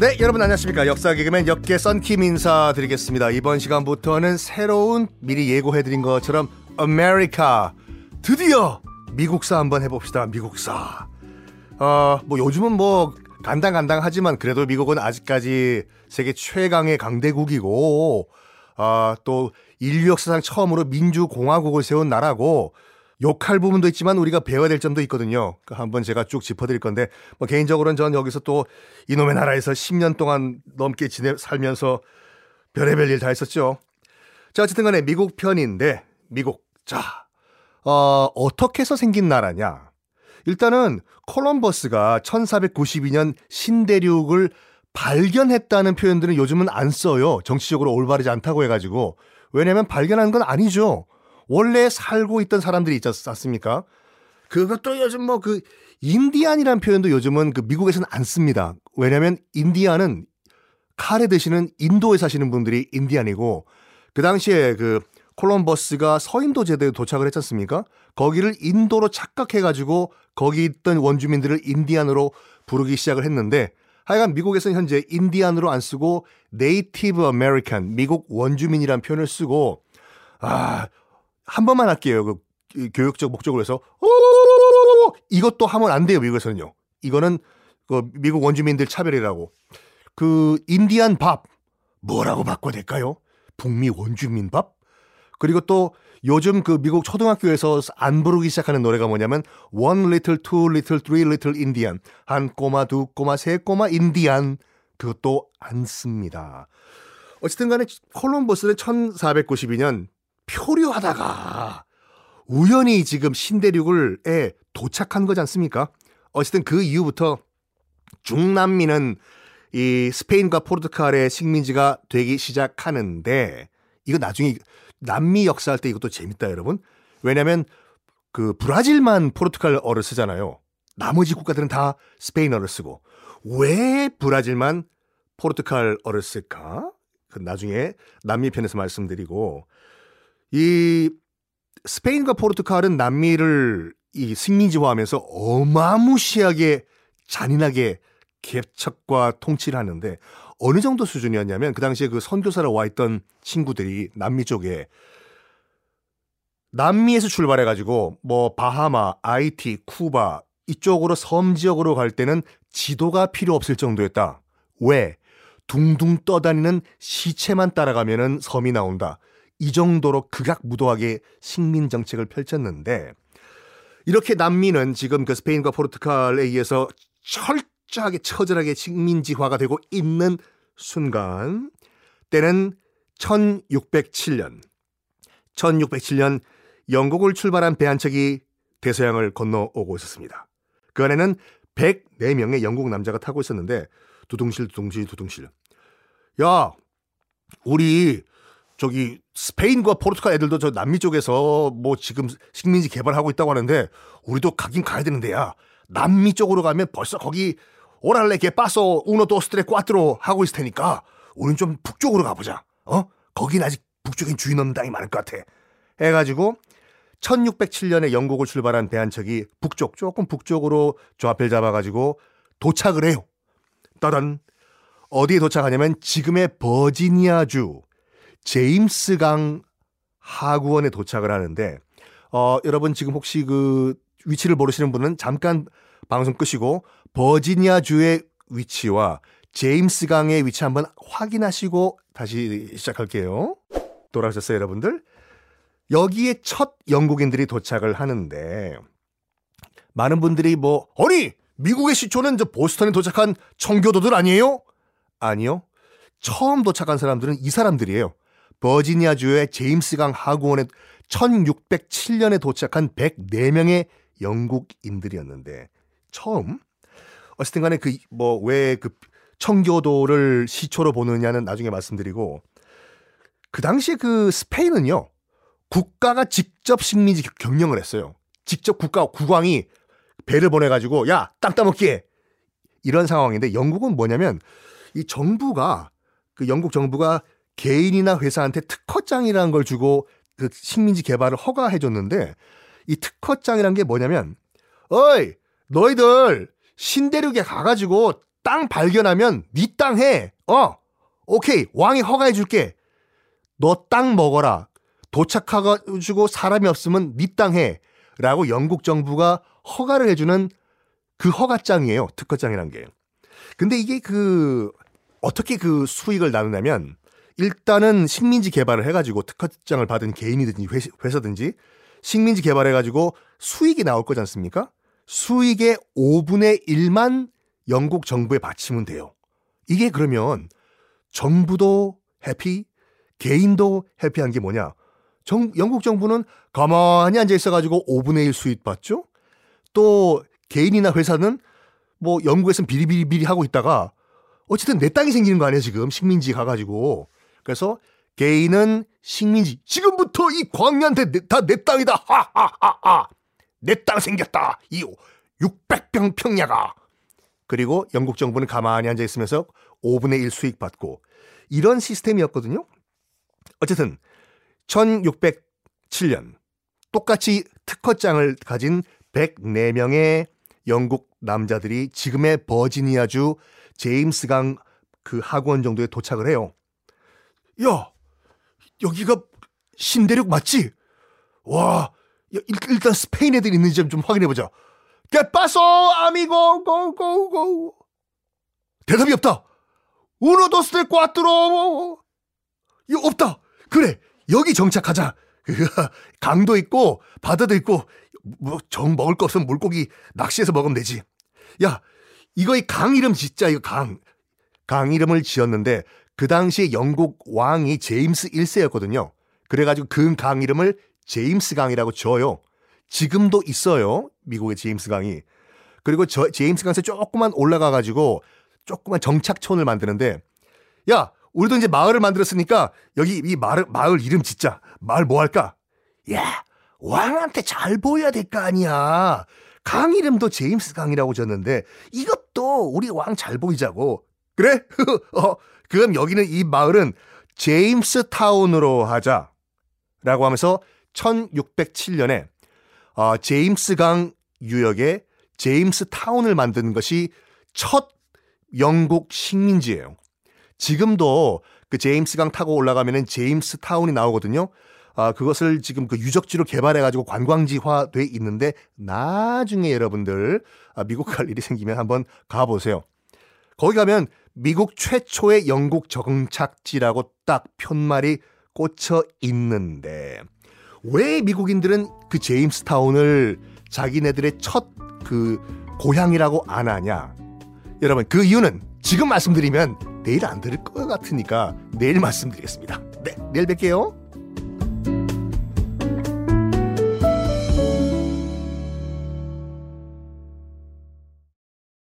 네, 여러분 안녕하십니까. 역사 개그맨 역계 썬킴 인사드리겠습니다. 이번 시간부터는 새로운 미리 예고해드린 것처럼 아메리카 드디어 미국사 한번 해봅시다. 미국사. 어, 뭐 요즘은 뭐 간당간당 하지만 그래도 미국은 아직까지 세계 최강의 강대국이고 아, 또 인류 역사상 처음으로 민주공화국을 세운 나라고 욕할 부분도 있지만 우리가 배워야 될 점도 있거든요. 그 한번 제가 쭉 짚어드릴 건데 뭐 개인적으로는 전 여기서 또 이놈의 나라에서 10년 동안 넘게 지내 살면서 별의별 일 다 했었죠. 자 어쨌든 간에 미국 편인데 미국 자 어, 어떻게 해서 생긴 나라냐? 일단은 콜럼버스가 1492년 신대륙을 발견했다는 표현들은 요즘은 안 써요. 정치적으로 올바르지 않다고 해가지고. 왜냐면 발견한 건 아니죠. 원래 살고 있던 사람들이 있지 않습니까? 그것도 요즘 뭐 그 인디안이라는 표현도 요즘은 그 미국에서는 안 씁니다. 왜냐면 인디안은 카레 드시는 인도에 사시는 분들이 인디안이고 그 당시에 그 콜럼버스가 서인도 제도에 도착을 했지 않습니까? 거기를 인도로 착각해가지고 거기 있던 원주민들을 인디안으로 부르기 시작을 했는데 하여간 미국에서는 현재 인디안으로 안 쓰고 Native American 미국 원주민이란 표현을 쓰고 아 한 번만 할게요. 그 교육적 목적으로 해서 이것도 하면 안 돼요. 미국에서는요. 이거는 그 미국 원주민들 차별이라고. 그 인디안 밥 뭐라고 바꿔야 될까요? 북미 원주민 밥? 그리고 또 요즘 그 미국 초등학교에서 안 부르기 시작하는 노래가 뭐냐면 one little, two little, three little Indian 한 꼬마, 두 꼬마, 세 꼬마 인디안 그것도 안 씁니다. 어쨌든 간에 콜럼버스는 1492년 표류하다가 우연히 지금 신대륙을에 도착한 거지 않습니까? 어쨌든 그 이후부터 중남미는 이 스페인과 포르투갈의 식민지가 되기 시작하는데 이거 나중에 남미 역사할 때 이것도 재밌다 여러분. 왜냐면 그 브라질만 포르투갈어를 쓰잖아요. 나머지 국가들은 다 스페인어를 쓰고 왜 브라질만 포르투갈어를 쓸까? 그 나중에 남미 편에서 말씀드리고 이 스페인과 포르투갈은 남미를 이 식민지화하면서 어마무시하게 잔인하게 개척과 통치를 하는데 어느 정도 수준이었냐면 그 당시에 그 선교사로 와 있던 친구들이 남미 쪽에 남미에서 출발해 가지고 뭐 바하마, 아이티, 쿠바 이쪽으로 섬 지역으로 갈 때는 지도가 필요 없을 정도였다. 왜? 둥둥 떠다니는 시체만 따라가면은 섬이 나온다. 이 정도로 극악무도하게 식민 정책을 펼쳤는데 이렇게 남미는 지금 그 스페인과 포르투갈에 의해서 철저하게 처절하게 식민지화가 되고 있는 순간 때는 1607년 1607년 영국을 출발한 배 한 척이 대서양을 건너오고 있었습니다. 그 안에는 104명의 영국 남자가 타고 있었는데 두둥실 두둥실 두둥실 야 우리 저기 스페인과 포르투갈 애들도 저 남미 쪽에서 뭐 지금 식민지 개발하고 있다고 하는데 우리도 가긴 가야 되는데야 남미 쪽으로 가면 벌써 거기 오랄레 게 빠소 우노 도스트레 꽈트로 하고 있을 테니까 우린 좀 북쪽으로 가보자. 어? 거긴 아직 북쪽엔 주인 없는 땅이 많을 것 같아. 해가지고 1607년에 영국을 출발한 배 한 척이 북쪽 조금 북쪽으로 좌표를 잡아가지고 도착을 해요. 따단 어디에 도착하냐면 지금의 버지니아주 제임스 강 하구원에 도착을 하는데 어, 여러분 지금 혹시 그 위치를 모르시는 분은 잠깐 방송 끄시고 버지니아 주의 위치와 제임스 강의 위치 한번 확인하시고 다시 시작할게요. 돌아오셨어요, 여러분들? 여기에 첫 영국인들이 도착을 하는데 많은 분들이 뭐 아니 미국의 시초는 저 보스턴에 도착한 청교도들 아니에요? 아니요. 처음 도착한 사람들은 이 사람들이에요. 버지니아주의 제임스강 하구원에 1607년에 도착한 104명의 영국인들이었는데 처음 어쨌든 간에 그 뭐 왜그 청교도를 시초로 보느냐는 나중에 말씀드리고 그 당시에 그 스페인은요 국가가 직접 식민지 경영을 했어요. 직접 국가 국왕이 배를 보내가지고 야 땅 따먹기 이런 상황인데 영국은 뭐냐면 이 정부가 그 영국 정부가 개인이나 회사한테 특허장이라는 걸 주고 그 식민지 개발을 허가해 줬는데 이 특허장이란 게 뭐냐면 어이, 너희들 신대륙에 가가지고 땅 발견하면 네 땅 해. 어, 오케이, 왕이 허가해 줄게. 너 땅 먹어라. 도착해가지고 사람이 없으면 네 땅 해. 라고 영국 정부가 허가를 해주는 그 허가장이에요. 특허장이란 게. 근데 이게 그, 어떻게 그 수익을 나누냐면, 일단은 식민지 개발을 해가지고 특허장을 받은 개인이든지 회사든지 식민지 개발해가지고 수익이 나올 거지 않습니까? 수익의 5분의 1만 영국 정부에 바치면 돼요. 이게 그러면 정부도 해피, 개인도 해피한 게 뭐냐? 정, 영국 정부는 가만히 앉아 있어가지고 5분의 1 수익 받죠? 또 개인이나 회사는 뭐 영국에서는 비리비리비리 하고 있다가 어쨌든 내 땅이 생기는 거 아니에요, 지금. 식민지 가가지고. 그래서 개인은 식민지. 지금부터 이 광야한테 다 내 땅이다. 하하하하. 내 땅 생겼다. 이 600평 평야가. 그리고 영국 정부는 가만히 앉아 있으면서 5분의 1 수익 받고 이런 시스템이었거든요. 어쨌든 1607년 똑같이 특허장을 가진 104명의 영국 남자들이 지금의 버지니아주 제임스강 그 학원 정도에 도착을 해요. 야, 여기가 신대륙 맞지? 와, 일단 스페인 애들 있는지 좀 확인해보자. Go, go, go. 대답이 없다. 우노 도스 꽈뚜로. 이거 없다. 그래, 여기 정착하자. 강도 있고 바다도 있고 뭐 정 먹을 거 없으면 물고기 낚시해서 먹으면 되지. 야, 이거 이 강 이름 진짜 이거 강. 강 이름을 지었는데 그 당시에 영국 왕이 제임스 1세였거든요. 그래가지고 그 강 이름을 제임스 강이라고 지어요. 지금도 있어요. 미국의 제임스 강이. 그리고 저 제임스 강에서 조금만 올라가가지고 조그만 정착촌을 만드는데 야 우리도 이제 마을을 만들었으니까 여기 이 마을, 마을 이름 짓자. 마을 뭐 할까? 야 왕한테 잘 보여야 될 거 아니야. 강 이름도 제임스 강이라고 졌는데 이것도 우리 왕 잘 보이자고. 그래? 어, 그럼 여기는 이 마을은 제임스 타운으로 하자. 라고 하면서 1607년에 어, 제임스 강 유역에 제임스 타운을 만든 것이 첫 영국 식민지예요. 지금도 그 제임스 강 타고 올라가면은 제임스 타운이 나오거든요. 아, 그것을 지금 그 유적지로 개발해가지고 관광지화 돼 있는데 나중에 여러분들 아, 미국 갈 일이 생기면 한번 가보세요. 거기 가면 미국 최초의 영국 정착지라고 딱 편말이 꽂혀 있는데 왜 미국인들은 그 제임스타운을 자기네들의 첫 그 고향이라고 안 하냐? 여러분 그 이유는 지금 말씀드리면 내일 안 들을 것 같으니까 내일 말씀드리겠습니다. 네, 내일 뵐게요.